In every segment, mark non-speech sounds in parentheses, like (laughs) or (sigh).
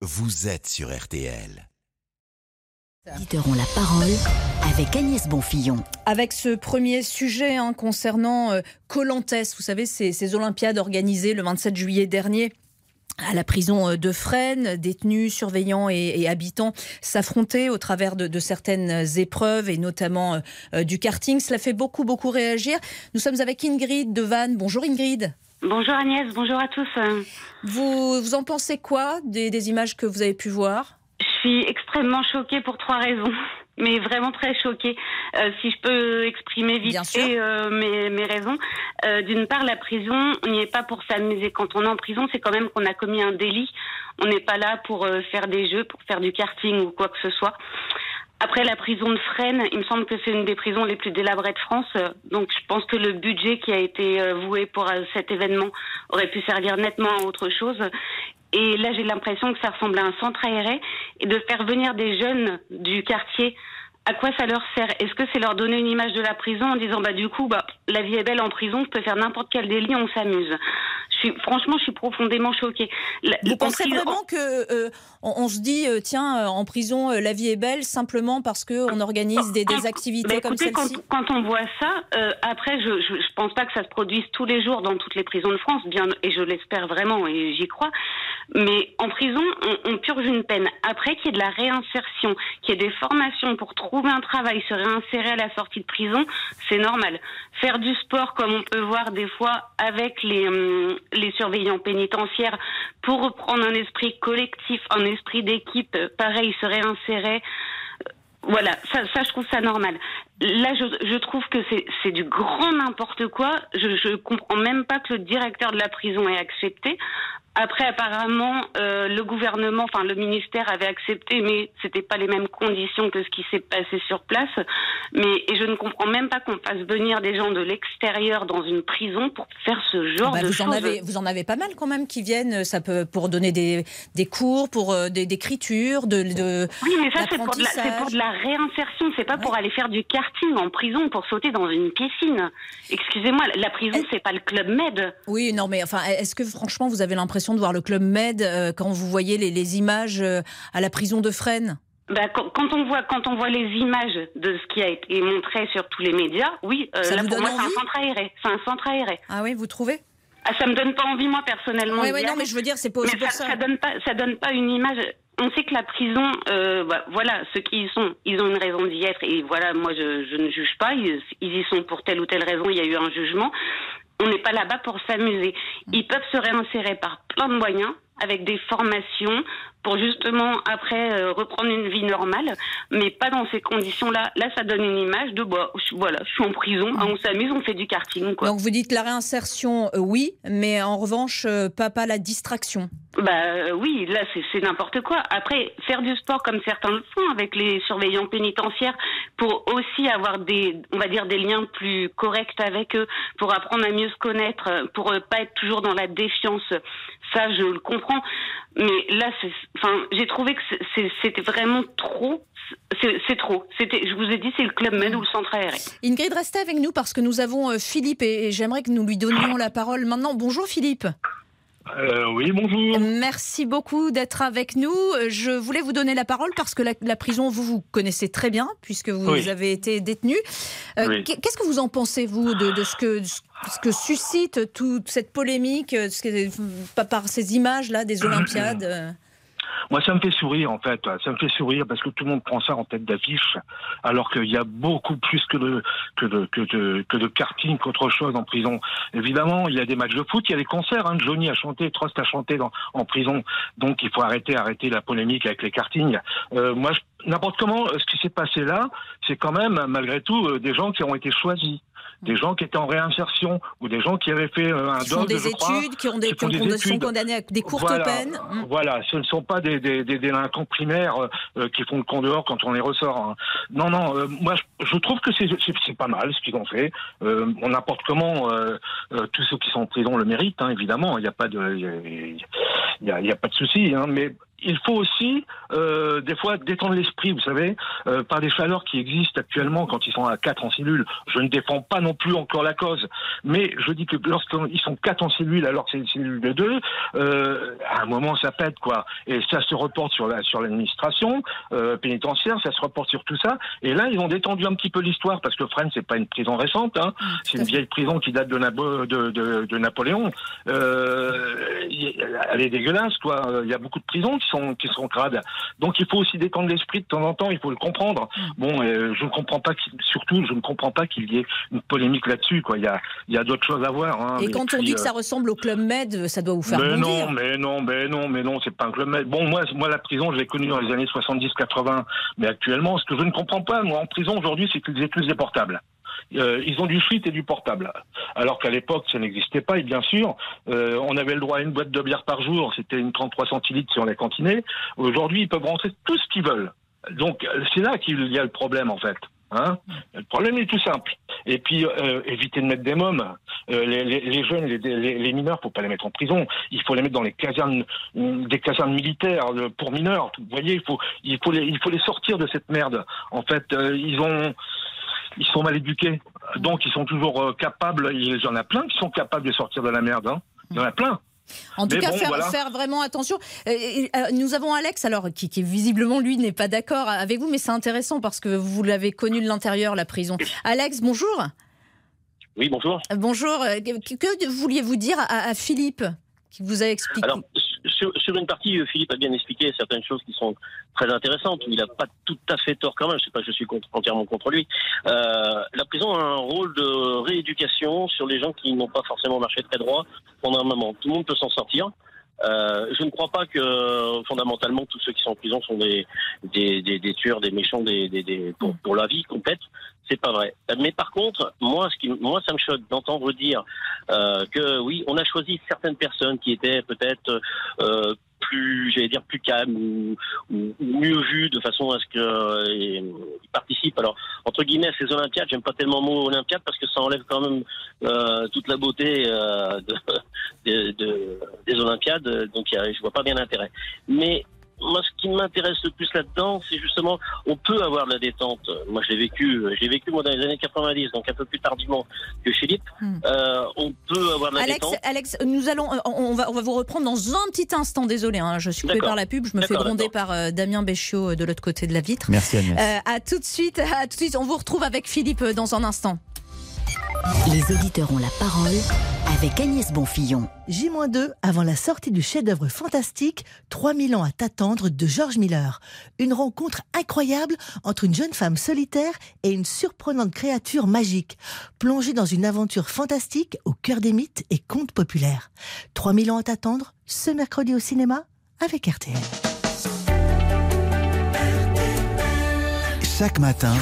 vous êtes sur RTL. Auditeurs ont la parole avec Agnès Bonfillon. Avec ce premier sujet hein, concernant euh, Colantes, vous savez, ces, ces Olympiades organisées le 27 juillet dernier à la prison euh, de Fresnes, détenus, surveillants et, et habitants s'affrontaient au travers de, de, certaines épreuves et notamment euh, du karting. Cela fait beaucoup, beaucoup réagir. Nous sommes avec Ingrid de Vannes. Bonjour Ingrid. Bonjour Agnès, bonjour à tous. Vous, vous en pensez quoi des, des images que vous avez pu voir? Je suis extrêmement choquée pour trois raisons (laughs) mais vraiment très choquée. Euh, si je peux exprimer vite fait euh, mes, mes, raisons. Euh, D'une part, la prison, on n'y est pas pour s'amuser. Quand on est en prison, c'est quand même qu'on a commis un délit. On n'est pas là pour euh, faire des jeux, pour faire du karting ou quoi que ce soit. Après la prison de Fresnes, il me semble que c'est une des prisons les plus délabrées de France. Donc je pense que le budget qui a été euh, voué pour euh, cet événement aurait pu servir nettement à autre chose. Et là, j'ai l'impression que ça ressemble à un centre aéré et de faire venir des jeunes du quartier. À quoi ça leur sert? Est-ce que c'est leur donner une image de la prison en disant bah du coup bah la vie est belle en prison, je peux faire n'importe quel délit, on s'amuse? Je suis franchement, je suis profondément choquée. La, Vous pensez vraiment que euh, on, on, se dit euh, tiens en prison euh, la vie est belle simplement parce que on organise des, des activités bah, comme celle-ci quand, quand, on voit ça, euh, après je, je, je pense pas que ça se produise tous les jours dans toutes les prisons de France, bien et je l'espère vraiment et j'y crois. Mais en prison, on, on purge une peine. Après, qu'il y ait de la réinsertion, qu'il y ait des formations pour trouver un travail, se réinsérer à la sortie de prison, c'est normal. Faire du sport, comme on peut voir des fois avec les, hum, les surveillants pénitentiaires, pour reprendre un esprit collectif, un esprit d'équipe, pareil, se réinsérer. Voilà, ça, ça, je trouve ça normal. Là, je, je trouve que c'est du grand n'importe quoi. Je, je comprends même pas que le directeur de la prison ait accepté. Après, apparemment, euh, le gouvernement, enfin le ministère avait accepté, mais c'était pas les mêmes conditions que ce qui s'est passé sur place. Mais et je ne comprends même pas qu'on fasse venir des gens de l'extérieur dans une prison pour faire ce genre bah, de vous choses. En avez, vous en avez pas mal quand même qui viennent, ça peut pour donner des, des cours, pour euh, des d'écriture, de, de Oui, mais ça c'est pour, de la, pour de la réinsertion, c'est pas ouais. pour aller faire du karting en prison, pour sauter dans une piscine. Excusez-moi, la prison c'est pas le club Med. Oui, non, mais enfin, est-ce que franchement vous avez l'impression de voir le Club Med euh, quand vous voyez les, les images euh, à la prison de Fresnes? Bah, quand, on voit quand on voit les images de ce qui a été montré sur tous les médias, oui, euh, là pour moi c'est un centre aéré. C'est un centre aéré. Ah oui, vous trouvez? Ah, Ça me donne pas envie moi personnellement. Oui, oui, non, mais je veux dire, c'est pas pour ça, ça. ça donne pas, ça donne pas une image. On sait que la prison, euh, bah, voilà, ceux qui y sont, ils ont une raison d'y être et voilà, moi je, je ne juge pas. Ils, ils y sont pour telle ou telle raison. Il y a eu un jugement. On n'est pas là-bas pour s'amuser. Ils peuvent se réinsérer par plein de moyens avec des formations pour justement après euh, reprendre une vie normale, mais pas dans ces conditions-là. Là, ça donne une image de bah, je, voilà, je suis en prison, hein, on s'amuse, on fait du karting. Quoi. Donc vous dites la réinsertion, euh, oui, mais en revanche, euh, pas, pas la distraction. Bah oui, là c'est n'importe quoi. Après, faire du sport comme certains le font avec les surveillants pénitentiaires pour aussi avoir des, on va dire des liens plus corrects avec eux, pour apprendre à mieux se connaître, pour pas être toujours dans la défiance. Ça, je le comprends. Mais là, enfin, j'ai trouvé que c'était vraiment trop. C'est trop. Je vous ai dit, c'est le club Med ou le centre aéré. Ingrid, restez avec nous parce que nous avons euh, Philippe et j'aimerais que nous lui donnions la parole maintenant. Bonjour Philippe. Euh, oui, bonjour. Merci beaucoup d'être avec nous. Je voulais vous donner la parole parce que la, la prison, vous, vous connaissez très bien, puisque vous Oui. avez été détenu. Euh, Oui. Qu'est-ce que vous en pensez, vous, de, de ce, que, ce que suscite toute cette polémique, ce que- pas par ces images-là des (clears throat) Olympiades euh? Moi, ça me fait sourire, en fait. Ça me fait sourire parce que tout le monde prend ça en tête d'affiche, alors qu'il y a beaucoup plus que de, que de, que de, que de karting qu'autre chose en prison. Évidemment, il y a des matchs de foot, il y a des concerts. Hein. Johnny a chanté, Trost a chanté dans, en prison. Donc, il faut arrêter, arrêter la polémique avec les kartings. Euh, moi, n'importe comment, ce qui s'est passé là, c'est quand même, malgré tout, euh, des gens qui ont été choisis. Des gens qui étaient en réinsertion ou des gens qui avaient fait euh, un qui font des je crois, études, qui, ont des, qui qui ont- des sont études. condamnés à des courtes Voilà. peines. Mm. Voilà, ce ne sont pas des, des, des délinquants primaires euh, euh, qui font le con dehors quand on les ressort. hein. Non, non, euh, moi je, je trouve que c'est pas mal ce qu'ils ont fait. Euh, on n'importe comment, euh, euh, tous ceux qui sont en prison le méritent, hein, évidemment. Il n'y a pas de, il y a, il y a- y a pas de souci. Hein, mais il faut aussi euh, des fois détendre l'esprit, vous savez, euh, par des chaleurs qui existent actuellement quand ils sont à 4 en cellule. Je ne défends pas non plus encore la cause, mais je dis que lorsqu'ils sont 4 en cellule alors que c'est une cellule de 2, euh, à un moment ça pète quoi. Et ça se reporte sur la sur l'administration euh, pénitentiaire, ça se reporte sur tout ça. Et là ils ont détendu un petit peu l'histoire parce que Fresnes c'est pas une prison récente, hein. Mmh, c'est une vieille prison qui date de, Nabo- de, de, de Napoléon. Euh, elle est dégueulasse quoi. Il y a beaucoup de prisons qui sont qui sont crades. Donc il faut aussi détendre l'esprit de temps en temps, il faut le comprendre. Bon, euh, je ne comprends pas, surtout, je ne comprends pas qu'il y ait une polémique là-dessus. Quoi, il y a, il y a d'autres choses à voir. hein. Et quand on dit que euh, ça ressemble au Club Med, ça doit vous faire mais bondir. non, mais non, mais non, mais non, c'est pas un club med. Bon, moi, moi, la prison, je l'ai connue dans les années 70-80, mais actuellement, ce que je ne comprends pas, moi, en prison aujourd'hui, c'est qu'ils aient tous des portables. Euh, ils ont du suite et du portable. Alors qu'à l'époque, ça n'existait pas, et bien sûr, euh, on avait le droit à une boîte de bière par jour, c'était une 33 centilitres si on la cantinait. Aujourd'hui, ils peuvent rentrer tout ce qu'ils veulent. Donc, euh, c'est là qu'il y a le problème, en fait. Hein le problème est tout simple. Et puis, euh, éviter de mettre des mômes. Euh, les, les- les jeunes, les, les, mineurs, faut pas les mettre en prison. Il faut les mettre dans les casernes, des casernes militaires euh, pour mineurs. Vous voyez, il faut, il faut les, il faut les sortir de cette merde. En fait, euh, ils ont, ils sont mal éduqués. Donc, ils sont toujours euh, capables. Il y en a plein qui sont capables de sortir de la merde. Hein. Il y en a plein. En tout Mais cas, bon, faire, voilà. faire vraiment attention. Euh, euh, nous avons Alex, alors qui, qui visiblement lui n'est pas d'accord avec vous, mais c'est intéressant parce que vous l'avez connu de l'intérieur, la prison. Alex, bonjour. Oui, bonjour. Bonjour. Que, que vouliez-vous dire à, à Philippe qui vous a expliqué? Alors, sur, une partie, Philippe a bien expliqué certaines choses qui sont très intéressantes. Il n'a pas tout à fait tort quand même. Je sais pas, je suis entièrement contre lui. Euh, la prison a un rôle de rééducation sur les gens qui n'ont pas forcément marché très droit pendant un moment. Tout le monde peut s'en sortir. Euh, je ne crois pas que fondamentalement tous ceux qui sont en prison sont des des, tueurs, des méchants, des, pour la vie complète. C'est pas vrai. Mais par contre, moi, ce qui, moi, ça me choque d'entendre dire euh, que oui, on a choisi certaines personnes qui étaient peut-être euh, plus, j'allais dire, plus calmes ou, ou- ou mieux vues de façon à ce que euh, participent. Alors, entre guillemets, ces Olympiades, j'aime pas tellement le mot Olympiade parce que ça enlève quand même euh, toute la beauté euh, de, (laughs) de- de- des Olympiades. Donc, y a- je vois pas bien l'intérêt. Mais moi, ce qui m'intéresse le plus là-dedans, c'est justement, on peut avoir de la détente. Moi, je l'ai vécu, j'ai vécu moi dans les années 90, donc un peu plus tardivement que Philippe. Hmm. Euh, on peut avoir de la Alex, détente. Alex, nous allons, euh, on va, on va vous reprendre dans un petit instant. Désolé, hein, je suis D'accord. par la pub. Je me fais gronder par euh, Damien Béchiot euh, de l'autre côté de la vitre. Merci Agnès. Euh, à tout de suite, à tout de suite. On vous retrouve avec Philippe dans un instant. Les auditeurs ont la parole avec Agnès Bonfillon. J-2 avant la sortie du chef-d'œuvre fantastique 3000 ans à t'attendre de George Miller. Une rencontre incroyable entre une jeune femme solitaire et une surprenante créature magique, plongée dans une aventure fantastique au cœur des mythes et contes populaires. 3000 ans à t'attendre, ce mercredi au cinéma avec RTL. Chaque matin,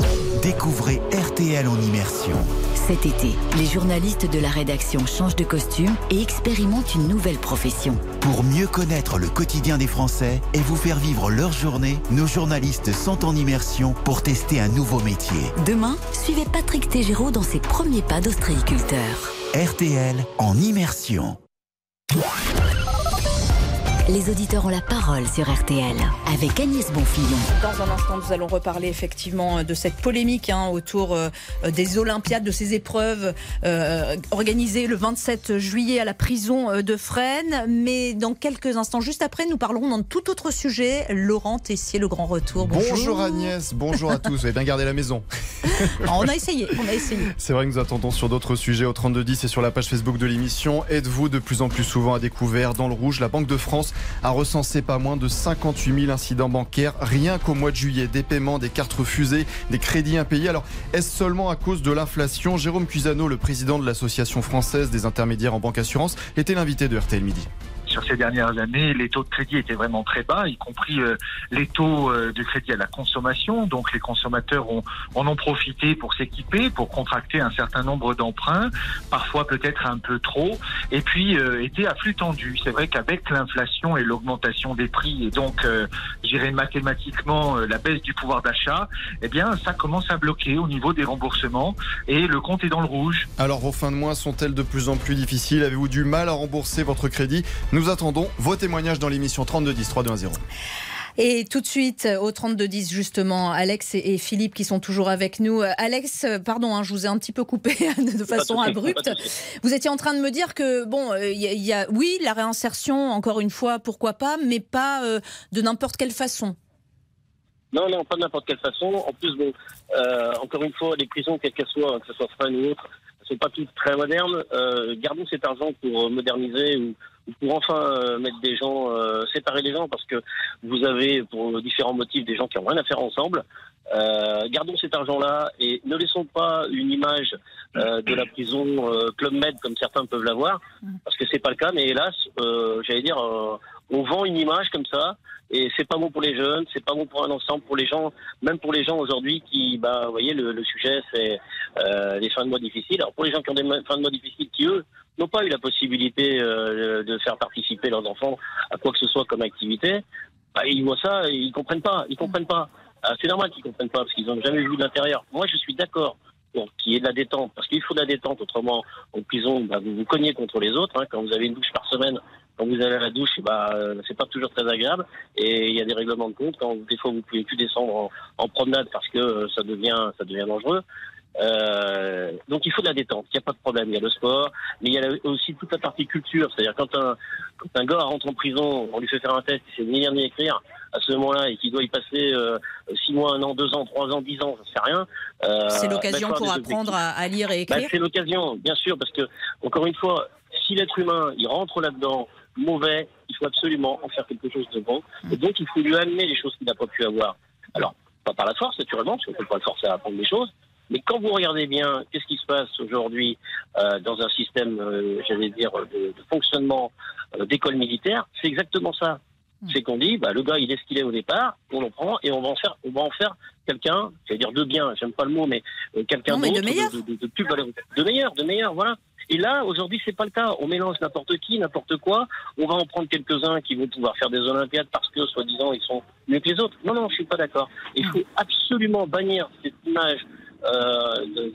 découvrez RTL en immersion. Cet été, les journalistes de la rédaction changent de costume et expérimentent une nouvelle profession. Pour mieux connaître le quotidien des Français et vous faire vivre leur journée, nos journalistes sont en immersion pour tester un nouveau métier. Demain, suivez Patrick Tégéraud dans ses premiers pas d'ostréiculteur. RTL en immersion. Les auditeurs ont la parole sur RTL avec Agnès Bonfillon. Dans un instant, nous allons reparler effectivement de cette polémique hein, autour euh, des Olympiades, de ces épreuves euh, organisées le 27 juillet à la prison euh, de Fresnes. Mais dans quelques instants, juste après, nous parlerons d'un tout autre sujet. Laurent Tessier, le grand retour. Bonjour, Bonjour Agnès, bonjour à tous. Vous avez bien gardé la maison. Ah, on a essayé, on a essayé. C'est vrai que nous attendons sur d'autres sujets au 3210 et sur la page Facebook de l'émission. Êtes-vous de plus en plus souvent à découvert dans le rouge La Banque de France a recensé pas moins de 58 000 incidents bancaires rien qu'au mois de juillet. Des paiements, des cartes refusées, des crédits impayés. Alors, est-ce seulement à cause de l'inflation? Jérôme Cusano, le président de l'Association française des intermédiaires en banque assurance, était l'invité de RTL Midi. Sur ces dernières années, les taux de crédit étaient vraiment très bas, y compris euh, les taux euh, de crédit à la consommation. Donc les consommateurs ont, en ont profité pour s'équiper, pour contracter un certain nombre d'emprunts, parfois peut-être un peu trop, et puis euh, étaient à flux tendu. C'est vrai qu'avec l'inflation et l'augmentation des prix, et donc, euh, je dirais mathématiquement, la baisse du pouvoir d'achat, eh bien, ça commence à bloquer au niveau des remboursements, et le compte est dans le rouge. Alors, vos fins de mois sont-elles de plus en plus difficiles? Avez-vous du mal à rembourser votre crédit? Nous attendons vos témoignages dans l'émission 3210 3210. Et tout de suite, au 3210, justement, Alex et Philippe qui sont toujours avec nous. Alex, pardon, hein, je vous ai un petit peu coupé (laughs) de façon abrupte. Vous étiez en train de me dire que, bon, il euh, y, a, oui, la réinsertion, encore une fois, pourquoi pas, mais pas euh, de n'importe quelle façon. Non, non, pas de n'importe quelle façon. En plus, bon, euh, encore une fois, les prisons, quelles qu'elles soient, que ce soit frein ou autre, ne sont pas toutes très modernes. gardons cet argent pour moderniser ou pour enfin euh, mettre des gens, euh, séparer les gens, parce que vous avez, pour différents motifs, des gens qui n'ont rien à faire ensemble. Euh, gardons cet argent-là et ne laissons pas une image de la prison Club Med comme certains peuvent l'avoir, parce que c'est pas le cas. Mais hélas, j'allais dire, on vend une image comme ça et c'est pas bon pour les jeunes, c'est pas bon pour un ensemble, pour les gens, même pour les gens aujourd'hui qui, bah, vous voyez, le, le sujet c'est euh, les fins de mois difficiles. Alors pour les gens qui ont des fins de mois difficiles, qui eux n'ont pas eu la possibilité euh, de faire participer leurs enfants à quoi que ce soit comme activité, bah, ils voient ça, et ils comprennent pas, ils comprennent pas. Ah, c'est normal qu'ils comprennent pas parce qu'ils n'ont jamais vu l'intérieur. Moi, je suis d'accord pour qu'il y ait de la détente, parce qu'il faut de la détente. Autrement, en prison, bah, vous vous cognez contre les autres. Hein, quand vous avez une douche par semaine, quand vous allez à la douche, bah, euh, c'est pas toujours très agréable. Et il y a des règlements de compte. Quand des fois vous pouvez plus descendre en, en promenade parce que euh, ça devient ça devient dangereux. Euh, donc il faut de la détente, il n'y a pas de problème. Il y a le sport, mais il y a aussi toute la partie culture. C'est-à-dire quand un, quand un gars rentre en prison, on lui fait faire un test, il sait ni lire ni écrire à ce moment-là et qu'il doit y passer euh, six mois, un an, deux ans, trois ans, dix ans, ça sait rien. Euh, c'est l'occasion pour apprendre à, lire et bah, écrire. c'est l'occasion, bien sûr, parce que encore une fois, si l'être humain il rentre là-dedans mauvais, il faut absolument en faire quelque chose de bon. Mm. Et donc il faut lui amener les choses qu'il n'a pas pu avoir. Alors pas par la force naturellement, parce qu'on ne peut pas le forcer à apprendre des choses, mais quand vous regardez bien, qu'est-ce qui se passe aujourd'hui euh, dans un système, euh, j'allais dire, de, de fonctionnement euh, d'école militaire, c'est exactement ça. Hmm. C'est qu'on dit, bah, le gars, il est ce qu'il est au départ, on le prend et on va en faire, on va en faire quelqu'un, j'allais dire de bien, j'aime pas le mot, mais euh, quelqu'un d'autre, de, meilleur. De, de, plus de meilleur, de meilleur, voilà. Et là, aujourd'hui, c'est pas le cas. On mélange n'importe qui, n'importe quoi. On va en prendre quelques-uns qui vont pouvoir faire des Olympiades parce que, soi-disant, ils sont mieux que les autres. Non, non, je suis pas d'accord. Il faut absolument bannir cette image euh, de,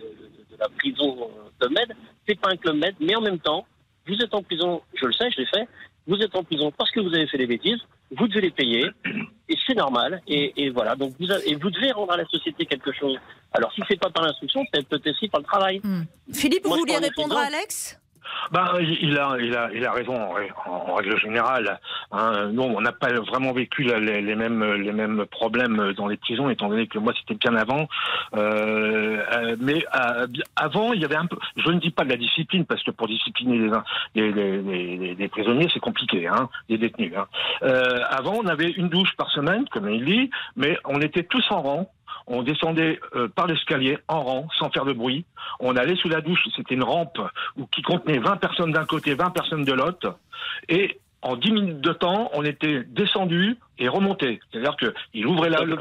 la prison de Med. C'est pas un club Med, mais en même temps, vous êtes en prison, je le sais, je l'ai fait, vous êtes en prison parce que vous avez fait des bêtises, vous devez les payer, et c'est normal, et, voilà, donc vous, et vous devez rendre à la société quelque chose. Alors si c'est pas par l'instruction, c'est peut-être aussi par le travail. Hmm. Philippe, vous vouliez répondre à Alex? Bah, il a, il a, il a raison en, règle générale. Hein. On n'a pas vraiment vécu les, mêmes, les mêmes problèmes dans les prisons, étant donné que moi, c'était bien avant. Euh, euh mais euh, avant, il y avait un peu. Je ne dis pas de la discipline, parce que pour discipliner les, les, les prisonniers, c'est compliqué, hein, les détenus. Hein. Avant, on avait une douche par semaine, comme il dit, mais on était tous en rang on descendait euh, par l'escalier en rang, sans faire de bruit. On allait sous la douche, c'était une rampe où, qui contenait 20 personnes d'un côté, 20 personnes de l'autre. Et en 10 minutes de temps, on était descendu et remonté. C'est-à-dire qu'il ouvrait la... Le,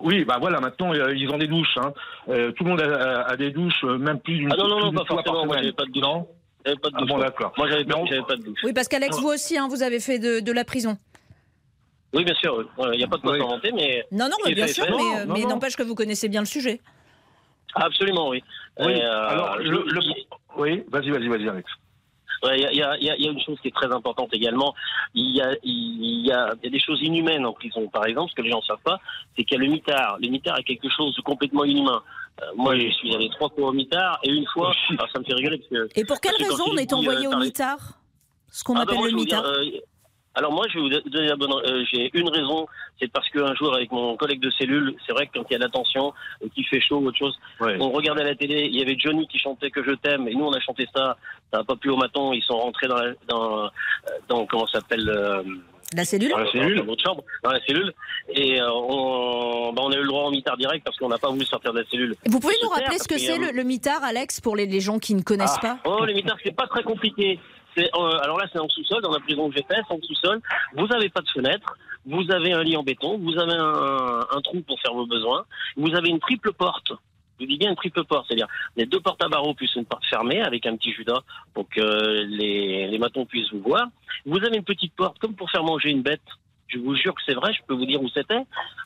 oui, bah voilà, maintenant euh, ils ont des douches. Hein. Euh, tout le monde a, des douches, même plus d'une ah non, non, non, pas forcément, moi j'avais pas de douche. Non pas de ah douche. bon, d'accord. Moi j'avais pas, de douche. Oui, parce qu'Alex, vous aussi, hein, vous avez fait de, de la prison. Oui, bien sûr. Il n'y a pas de quoi s'inventer, mais. Non, non, mais bien sûr, mais, n'empêche que vous connaissez bien le sujet. Absolument, oui. Oui, euh, alors, le, oui vas-y, vas-y, vas-y, Alex. Il y, a, y, a, une chose qui est très importante également. Il y a, il y a, des choses inhumaines en prison, par exemple, ce que les gens ne savent pas, c'est qu'il y a le mitard. Le mitard est quelque chose de complètement inhumain. Euh, moi, je suis allé trois fois au mitard et une fois, ça me fait rigoler. Parce que, et pour quelle raison on est envoyé au mitard? Ce qu'on ah, ben, appelle le mitard euh, alors moi, je vais vous donner la bonne. Euh, j'ai une raison, c'est parce qu'un jour avec mon collègue de cellule, c'est vrai que quand il y a de la tension, euh, qu'il fait chaud ou autre chose, on regardait la télé, il y avait Johnny qui chantait que je t'aime, et nous on a chanté ça. Ça n'a pas pu au matin, ils sont rentrés dans la, dans, euh, dans comment s'appelle. la cellule Dans la cellule, dans chambre, dans la cellule. Et on, bah, on a eu le droit au mitard direct parce qu'on n'a pas voulu sortir de la cellule. Vous pouvez nous rappeler ce que c'est le, mitard, Alex, pour les, les gens qui ne connaissent ah. pas? Oh, le mitard, c'est pas très compliqué. Euh, alors là, c'est en sous-sol, dans la prison que j'ai faite, en sous-sol. Vous n'avez pas de fenêtre, vous avez un lit en béton, vous avez un, trou pour faire vos besoins, vous avez une triple porte. Je vous dis bien une triple porte, c'est-à-dire les deux portes à barreaux plus une porte fermée avec un petit judas pour que les matons puissent vous voir. Vous avez une petite porte comme pour faire manger une bête Je vous jure que c'est vrai, je peux vous dire où c'était.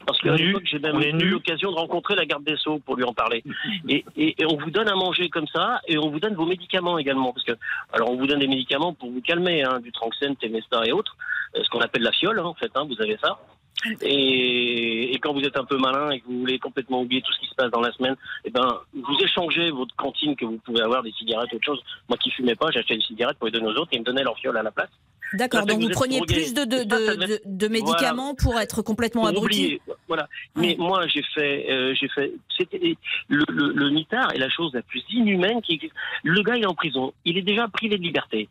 Parce que j'ai même eu l'occasion de rencontrer la garde des Sceaux pour lui en parler. (laughs) Et, et, on vous donne à manger comme ça, et on vous donne vos médicaments également. Parce que, alors on vous donne des médicaments pour vous calmer, hein, du Tranxène, Temesta et autres, euh, ce qu'on appelle la fiole, hein, en fait, hein, vous avez ça. Et, et, quand vous êtes un peu malin et que vous voulez complètement oublier tout ce qui se passe dans la semaine, eh ben, vous échangez votre cantine que vous pouvez avoir, des cigarettes, autre chose. Moi qui fumais pas, j'achetais des cigarettes pour les donner aux autres et ils me donnaient leur fiole à la place. D'accord, donc vous, preniez plus de, de, de, de médicaments pour être complètement abruti. Voilà. Mais moi, j'ai fait, euh, j'ai fait, c'était le, le, le mitard est la chose la plus inhumaine qui existe. Le gars, il est en prison. Il est déjà privé de liberté.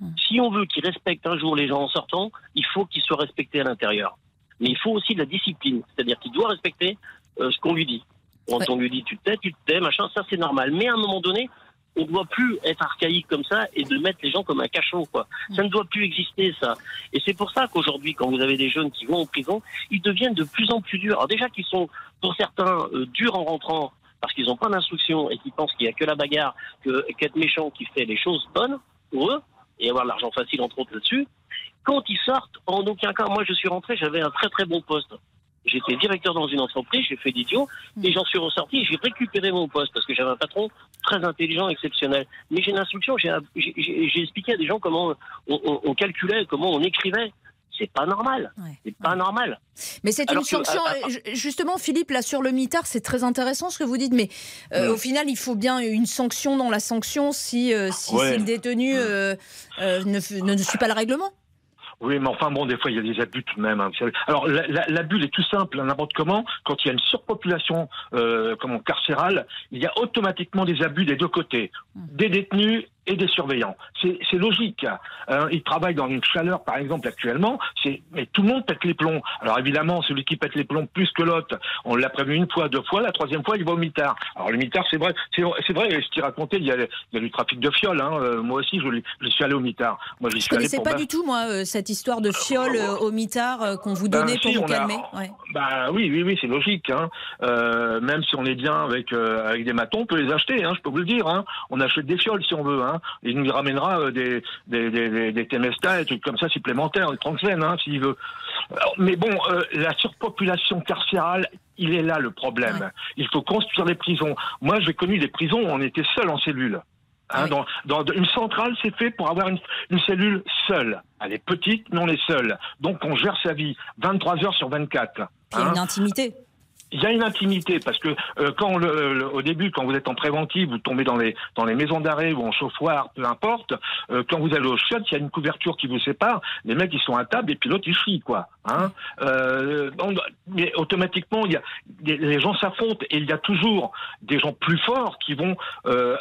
Hmm. Si on veut qu'il respecte un jour les gens en sortant, il faut qu'il soit respecté à l'intérieur. Mais il faut aussi de la discipline. C'est-à-dire qu'il doit respecter euh, ce qu'on lui dit. Quand on lui dit tu te tais, tu te tais, machin, ça c'est normal. Mais à un moment donné, on ne doit plus être archaïque comme ça et de mettre les gens comme un cachot, quoi. Ça ne doit plus exister, ça. Et c'est pour ça qu'aujourd'hui, quand vous avez des jeunes qui vont en prison, ils deviennent de plus en plus durs. Alors déjà qu'ils sont, pour certains, euh, durs en rentrant parce qu'ils n'ont pas d'instruction et qu'ils pensent qu'il n'y a que la bagarre, qu'être méchant qui fait les choses bonnes pour eux et avoir l'argent facile entre autres là-dessus. Quand ils sortent, en aucun cas, moi je suis rentré, j'avais un très très bon poste. J'étais directeur dans une entreprise, j'ai fait d'idiot, et j'en suis ressorti, j'ai récupéré mon poste parce que j'avais un patron très intelligent, exceptionnel. Mais j'ai une instruction, j'ai expliqué à des gens comment on, calculait, comment on écrivait c'est pas normal. c'est pas normal. Mais c'est une sanction. justement, Philippe, là sur le mitard, c'est très intéressant ce que vous dites, mais euh, au final, il faut bien une sanction dans la sanction si, euh, si, le détenu euh, ne, ne suit pas le règlement. Oui, mais enfin bon, des fois il y a des abus tout de même. Hein, Alors l'abus est tout simple, n'importe comment. Quand il y a une surpopulation euh, comment carcérale, il y a automatiquement des abus des deux côtés, mmh. des détenus et des surveillants. C'est logique. Hein. ils travaillent dans une chaleur, par exemple, actuellement. Mais tout le monde pète les plombs. Alors évidemment, celui qui pète les plombs plus que l'autre, on l'a prévenu une fois, deux fois. La troisième fois, il va au mitard. Alors le mitard, c'est vrai, c'est vrai. Ce qu'il racontait, il y, a, il y a du trafic de fioles. Hein. Euh, moi aussi, je, je, suis allé au mitard. Moi, je connaissais pas du tout, moi, euh, cette histoire de fioles euh, au mitard qu'on vous ben, donnait pour vous calmer. Bah oui, oui, oui, c'est logique. Hein. même si on est bien avec avec des matons, on peut les acheter. Hein, je peux vous le dire. Hein. On achète des fioles si on veut. Hein. Il nous ramènera euh, des, des, des, des Temesta et trucs comme ça supplémentaires, des Tranxène, hein, s'il veut. Mais bon, euh, la surpopulation carcérale, il est là le problème. Il faut construire des prisons. Moi, j'ai connu des prisons où on était seul en cellule. Hein, dans, dans, une centrale, c'est fait pour avoir une, une, cellule seule. Elle est petite, mais on est seul. Donc on gère sa vie 23 heures sur 24. Il y a une intimité il y a une intimité parce que euh, quand le, au début, quand vous êtes en préventive, vous tombez dans les dans les maisons d'arrêt ou en chauffoir, peu importe. Euh, quand vous allez au shot, il y a une couverture qui vous sépare. Les mecs ils sont à table et puis l'autre il chie quoi. Hein euh, mais automatiquement, il y a les gens s'affrontent et il y a toujours des gens plus forts qui vont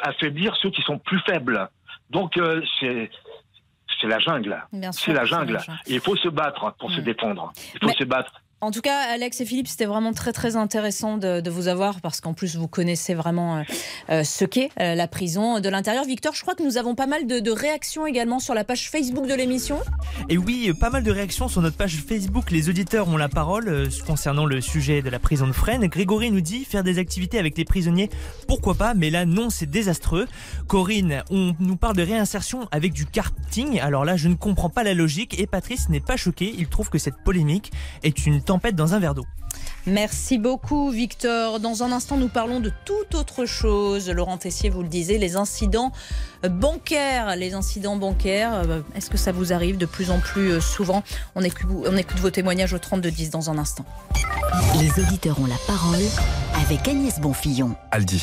affaiblir ceux qui sont plus faibles. Donc c'est c'est la jungle. C'est la jungle. il faut se battre pour se mm. défendre. Il faut se battre. En tout cas, Alex et Philippe, c'était vraiment très très intéressant de, vous avoir parce qu'en plus vous connaissez vraiment euh, euh, ce qu'est euh, la prison de l'intérieur. Victor, je crois que nous avons pas mal de, réactions également sur la page Facebook de l'émission. Et oui, pas mal de réactions sur notre page Facebook. Les auditeurs ont la parole concernant le sujet de la prison de Fresnes. Grégory nous dit faire des activités avec les prisonniers, pourquoi pas, mais là non, c'est désastreux. Corinne, on nous parle de réinsertion avec du karting. Alors là, je ne comprends pas la logique et Patrice n'est pas choqué. Il trouve que cette polémique est une tempête dans un verre d'eau. Merci beaucoup Victor. Dans un instant, nous parlons de toute autre chose. Laurent Tessier, vous le disiez, les incidents bancaires. Les incidents bancaires, euh, est-ce que ça vous arrive de plus en plus euh, souvent? On écoute, on écoute vos témoignages au 3210 dans un instant. Les auditeurs ont la parole avec Agnès Bonfillon. Aldi.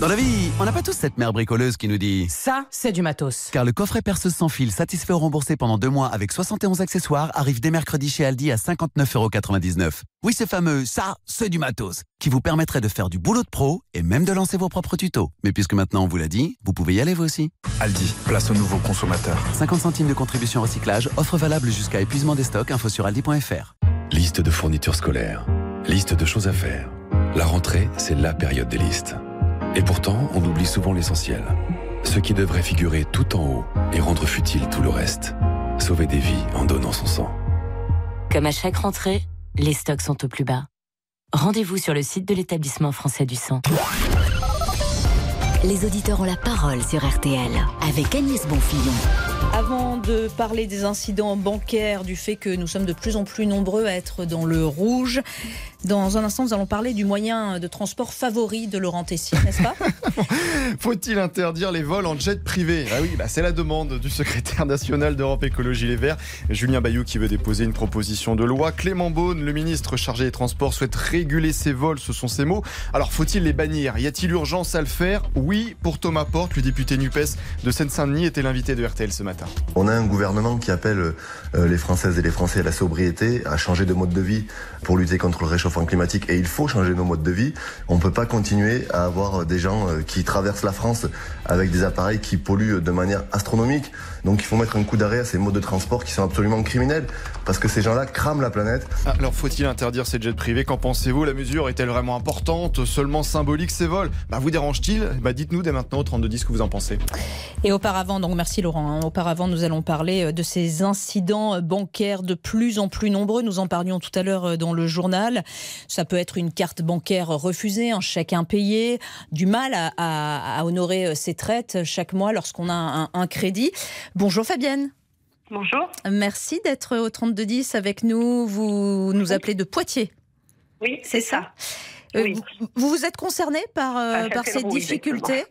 Dans la vie, on n'a pas tous cette mère bricoleuse qui nous dit Ça, c'est du matos. Car le coffret perceuse sans fil satisfait ou remboursé pendant deux mois avec 71 accessoires arrive dès mercredi chez Aldi à 59,99€. Oui, ce fameux Ça, c'est du matos qui vous permettrait de faire du boulot de pro et même de lancer vos propres tutos. Mais puisque maintenant on vous l'a dit, vous pouvez y aller vous aussi. Aldi, place au nouveau consommateur. 50 centimes de contribution recyclage, offre valable jusqu'à épuisement des stocks, info sur aldi.fr. Liste de fournitures scolaires, liste de choses à faire. La rentrée, c'est la période des listes. Et pourtant, on oublie souvent l'essentiel. Ce qui devrait figurer tout en haut et rendre futile tout le reste. Sauver des vies en donnant son sang. Comme à chaque rentrée, les stocks sont au plus bas. Rendez-vous sur le site de l'établissement français du sang. Les auditeurs ont la parole sur RTL avec Agnès Bonfillon. Avant de parler des incidents bancaires, du fait que nous sommes de plus en plus nombreux à être dans le rouge, dans un instant, nous allons parler du moyen de transport favori de Laurent Tessier, n'est-ce pas? (laughs) Faut-il interdire les vols en jet privé? Ah oui, bah c'est la demande du secrétaire national d'Europe Écologie Les Verts, Julien Bayou, qui veut déposer une proposition de loi. Clément Beaune, le ministre chargé des Transports, souhaite réguler ces vols, ce sont ses mots. Alors faut-il les bannir? Y a-t-il urgence à le faire? Oui, pour Thomas Porte, le député NUPES de Seine-Saint-Denis, était l'invité de RTL ce matin. On a un gouvernement qui appelle euh, les Françaises et les Français à la sobriété, à changer de mode de vie pour lutter contre le réchauffement climatique. Et il faut changer nos modes de vie. On ne peut pas continuer à avoir des gens euh, qui traversent la France avec des appareils qui polluent de manière astronomique. Donc il faut mettre un coup d'arrêt à ces modes de transport qui sont absolument criminels, parce que ces gens-là crament la planète. Ah, alors faut-il interdire ces jets privés? Qu'en pensez-vous? La mesure est-elle vraiment importante? Seulement symbolique ces vols? Bah, Vous dérange-t-il? Bah, Dites-nous dès maintenant au 3210 ce que vous en pensez. Et auparavant, donc merci Laurent, hein. auparavant nous allons parler euh, de ces incidents bancaires de plus en plus nombreux. Nous en parlions tout à l'heure euh, dans le journal. Ça peut être une carte bancaire refusée, un chèque impayé, du mal à, honorer euh, ses traites chaque mois lorsqu'on a un, un crédit. Bonjour Fabienne. Bonjour. Merci d'être au 3210 avec nous. Vous nous appelez de Poitiers. Oui, c'est ça. Euh, vous, vous êtes concerné par, euh, par ces difficultés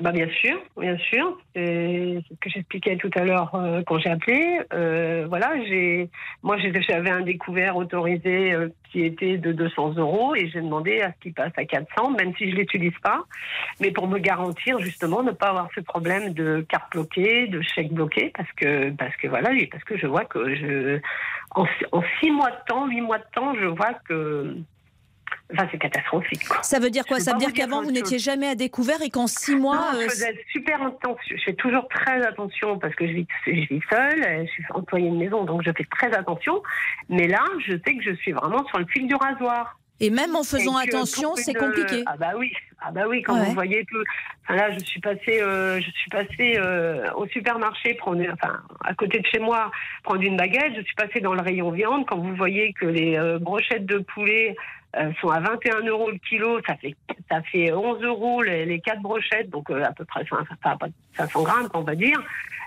bah bien sûr, bien sûr. C'est ce que j'expliquais tout à l'heure euh, quand j'ai appelé. Euh, voilà, j'ai, moi j'avais un découvert autorisé euh, qui était de 200 euros et j'ai demandé à ce qu'il passe à 400, même si je l'utilise pas, mais pour me garantir justement ne pas avoir ce problème de carte bloquée, de chèque bloqué, parce que parce que voilà, parce que je vois que je en, en six mois de temps, huit mois de temps, je vois que Enfin, c'est catastrophique. Ça veut dire quoi? Ça veut dire qu'avant, vous n'étiez jamais à découvert et qu'en six mois. je euh, faisais super attention. Je fais toujours très attention parce que je vis, je vis seule, je suis employée de maison, donc je fais très attention. Mais là, je sais que je suis vraiment sur le fil du rasoir. Et même en faisant attention, c'est compliqué. Ah bah oui, ah bah oui, quand vous voyez que là, je suis passée, euh, je suis passée euh, au supermarché prendre, enfin à côté de chez moi, prendre une baguette. Je suis passée dans le rayon viande. Quand vous voyez que les brochettes de poulet euh, sont à 21 euros le kilo, ça fait, ça fait 11 euros les, les 4 brochettes, donc euh, à peu près 500 grammes, on va dire.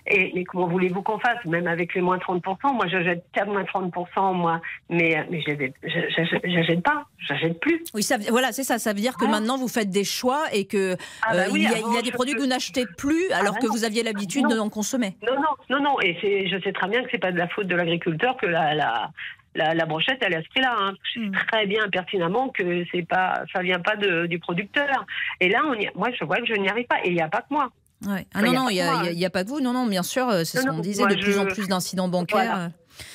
Et, mais comment voulez-vous qu'on fasse Même avec les moins 30%, moi j'achète 4 moins 30%, moi, mais, mais j'achète pas, j'achète plus. Oui, ça, voilà, c'est ça, ça veut dire que maintenant vous faites des choix et que ah bah euh, il, y a, des produits que vous n'achetez plus ah alors bah que vous aviez l'habitude d'en consommer. Non, non, non, non, et je sais très bien que c'est pas de la faute de l'agriculteur que la, la, la, brochette, elle est à ce prix-là. Hein. Je sais hmm. très bien pertinemment que c'est pas, ça vient pas du producteur. Et là, on moi, je vois que je n'y arrive pas. Et il n'y a pas que moi. Ah non, non, il n'y a, pas que vous. Non, non, bien sûr, euh, c'est ce qu'on disait, de plus en plus d'incidents bancaires.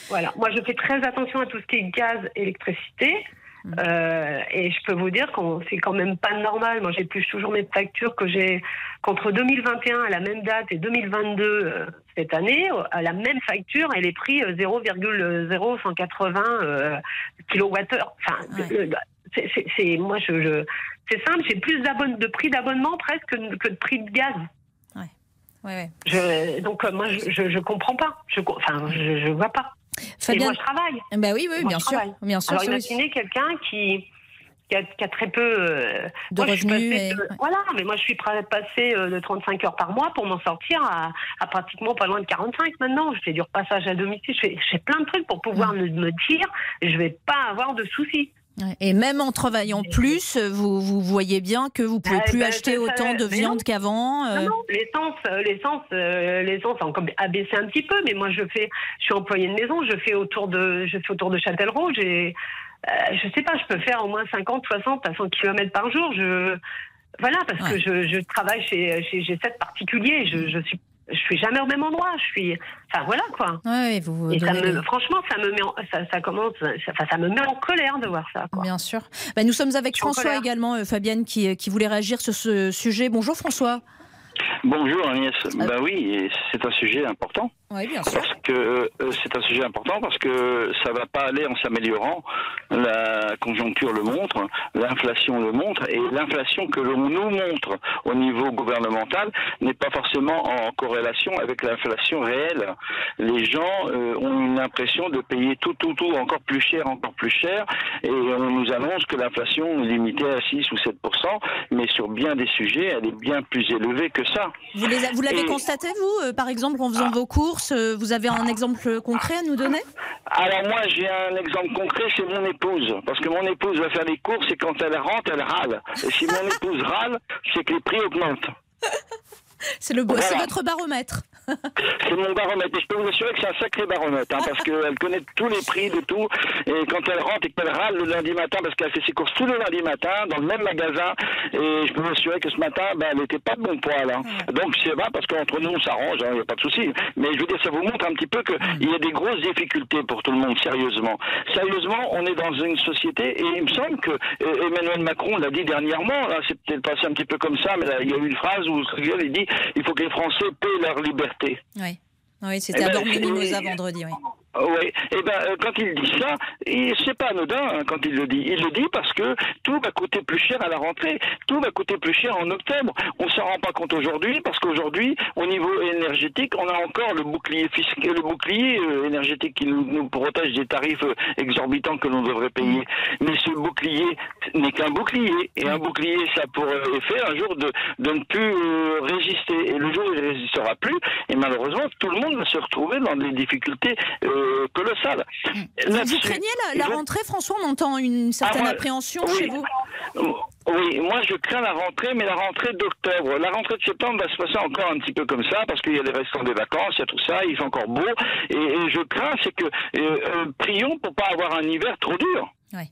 Voilà. moi je fais très attention à tout ce qui est gaz, électricité. Hmm. Euh, et je peux vous dire que c'est quand même pas normal. Moi, j'épluche toujours mes factures que j'ai contre 2021 à la même date et 2022 cette année, à la même facture, elle est pris 0,0180 euh, kWh. Enfin, bah, c'est moi je, c'est simple, j'ai plus de prix d'abonnement presque que, de prix de gaz. Ouais. Je, donc euh, moi je, je, comprends pas, je, enfin je, je vois pas. Et moi je travaille. Bah oui oui bien sûr, bien sûr. Alors imaginez quelqu'un qui qui a, très peu euh, de revenus. Voilà, mais moi je suis prêt à passer euh, de 35 heures par mois pour m'en sortir à, pratiquement pas loin de 45 maintenant. Je fais du repassage à domicile, je fais, plein de trucs pour pouvoir me, me, dire je vais pas avoir de soucis. Et même en travaillant plus, vous, vous voyez bien que vous pouvez plus ben, acheter autant de viande qu'avant. Euh. Non, l'essence, l'essence, l'essence a baissé un petit peu, mais moi je fais, je suis employée de maison, je fais autour de, je fais autour de Châtellerault, j'ai euh, je sais pas, je peux faire au moins 50, 60 à 100 km par jour. Je, voilà, parce que je, je, travaille chez, chez G7 particulier. Je, je suis je suis jamais au même endroit. Je suis, enfin voilà quoi. Ouais, vous, Et ça me, franchement, ça me met, en, ça, ça, commence, ça, ça, me met en colère de voir ça. Quoi. Bien sûr. Bah, nous sommes avec François également, euh, Fabienne, qui, qui voulait réagir sur ce sujet. Bonjour François. Bonjour Agnès. Euh, bah oui, c'est un sujet important. Oui, bien sûr. Parce que euh, c'est un sujet important parce que ça va pas aller en s'améliorant. La conjoncture le montre, l'inflation le montre, et l'inflation que l'on nous montre au niveau gouvernemental n'est pas forcément en corrélation avec l'inflation réelle. Les gens euh, ont une impression de payer tout, tout, tout encore plus cher, encore plus cher, et on nous annonce que l'inflation est limitée à 6 ou 7 mais sur bien des sujets, elle est bien plus élevée que ça. Vous l'avez Et- constaté, vous, euh, par exemple, en faisant vos courses euh, Vous avez un exemple concret à nous donner Alors moi j'ai un exemple concret, c'est mon épouse. Parce que mon épouse va faire les courses et quand elle rentre, elle râle. Et si mon épouse râle, c'est que les prix augmentent. C'est le c'est votre baromètre. C'est mon baromètre. Et je peux vous assurer que c'est un sacré baromètre, hein, parce qu'elle connaît tous les prix de tout. Et quand elle rentre et qu'elle râle le lundi matin, parce qu'elle fait ses courses tous les lundi matin dans le même magasin, et je peux vous assurer que ce matin, ben, elle n'était pas de bon poil. hein. Donc c'est vrai, parce qu'entre nous, on s'arrange, il n'y a pas de souci. Mais je veux dire, ça vous montre un petit peu qu'il y a des grosses difficultés pour tout le monde, sérieusement. Sérieusement, on est dans une société, et il me semble que euh, Emmanuel Macron l'a dit dernièrement, c'est peut-être passé un petit peu comme ça, mais là, il y a eu une phrase où il dit il faut que les Français paient leur liberté. Oui, oui c'était Eh à ben, Dormy c'est- Mimosa vendredi. Oui. Oui, et ben euh, quand il dit ça, c'est pas anodin hein, quand il le dit. Il le dit parce que tout va coûter plus cher à la rentrée, tout va coûter plus cher en octobre. On s'en rend pas compte aujourd'hui parce qu'aujourd'hui, au niveau énergétique, on a encore le bouclier fiscal, le bouclier euh, énergétique qui nous, protège des tarifs euh, exorbitants que l'on devrait payer. Mais ce bouclier n'est qu'un bouclier, et un bouclier, ça pour effet un jour de, de ne plus euh, résister. Et le jour où il ne résistera plus, et malheureusement, tout le monde va se retrouver dans des difficultés euh, colossales. Vous, vous craignez la, rentrée, François On entend une certaine Ah, moi, appréhension oui. chez vous Oui, moi je crains la rentrée, mais la rentrée d'octobre. La rentrée de septembre va se passer encore un petit peu comme ça, parce qu'il y a les restants des vacances, il y a tout ça, il fait encore beau. Et, et je crains, c'est que euh, euh, prions pour pas avoir un hiver trop dur. Ouais.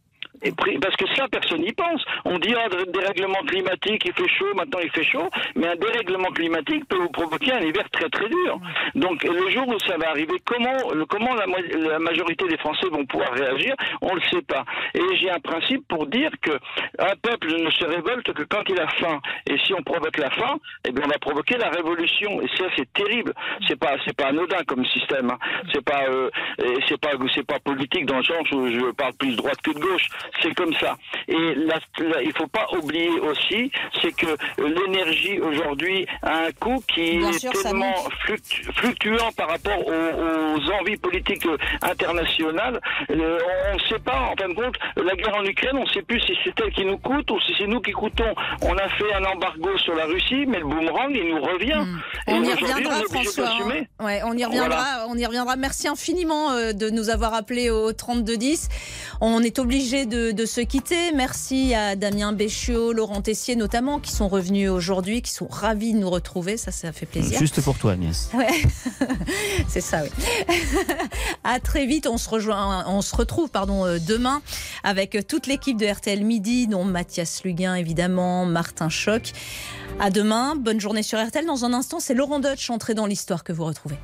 Parce que ça, personne n'y pense. On dit ah, dé- dérèglement climatique, il fait chaud, maintenant il fait chaud, mais un dérèglement climatique peut vous provoquer un hiver très très dur. Donc le jour où ça va arriver, comment, comment la, majorité des Français vont pouvoir réagir, on ne le sait pas. Et j'ai un principe pour dire que un peuple ne se révolte que quand il a faim. Et si on provoque la faim, eh bien on va provoquer la révolution. Et ça c'est terrible. C'est pas pas anodin comme système. Hein. C'est pas euh, pas c'est pas politique dans le sens où je parle plus de droite que de gauche. C'est comme ça. Et là, là, il faut pas oublier aussi, c'est que l'énergie aujourd'hui a un coût qui Bien est sûr, tellement fluctuant par rapport aux, aux envies politiques internationales. Euh, on ne sait pas, en fin de compte, la guerre en Ukraine, on ne sait plus si c'est elle qui nous coûte ou si c'est nous qui coûtons. On a fait un embargo sur la Russie, mais le boomerang, il nous revient. Et Hmm. On y reviendra, on François. hein. Ouais, on y reviendra. Voilà. On y reviendra. Merci infiniment euh, de nous avoir appelés au 3210. On est obligé de, de se quitter. Merci à Damien Béchiot, Laurent Tessier notamment, qui sont revenus aujourd'hui, qui sont ravis de nous retrouver. Ça, ça fait plaisir. Juste pour toi, Agnès. Ouais, (laughs) c'est ça, oui. (laughs) à très vite, on se rejoint, on se retrouve, pardon, euh, demain avec toute l'équipe de RTL Midi, dont Mathias Luguin, évidemment, Martin Choc. À demain, bonne journée sur RTL. Dans un instant, c'est Laurent Deutsch entré dans l'histoire que vous retrouvez.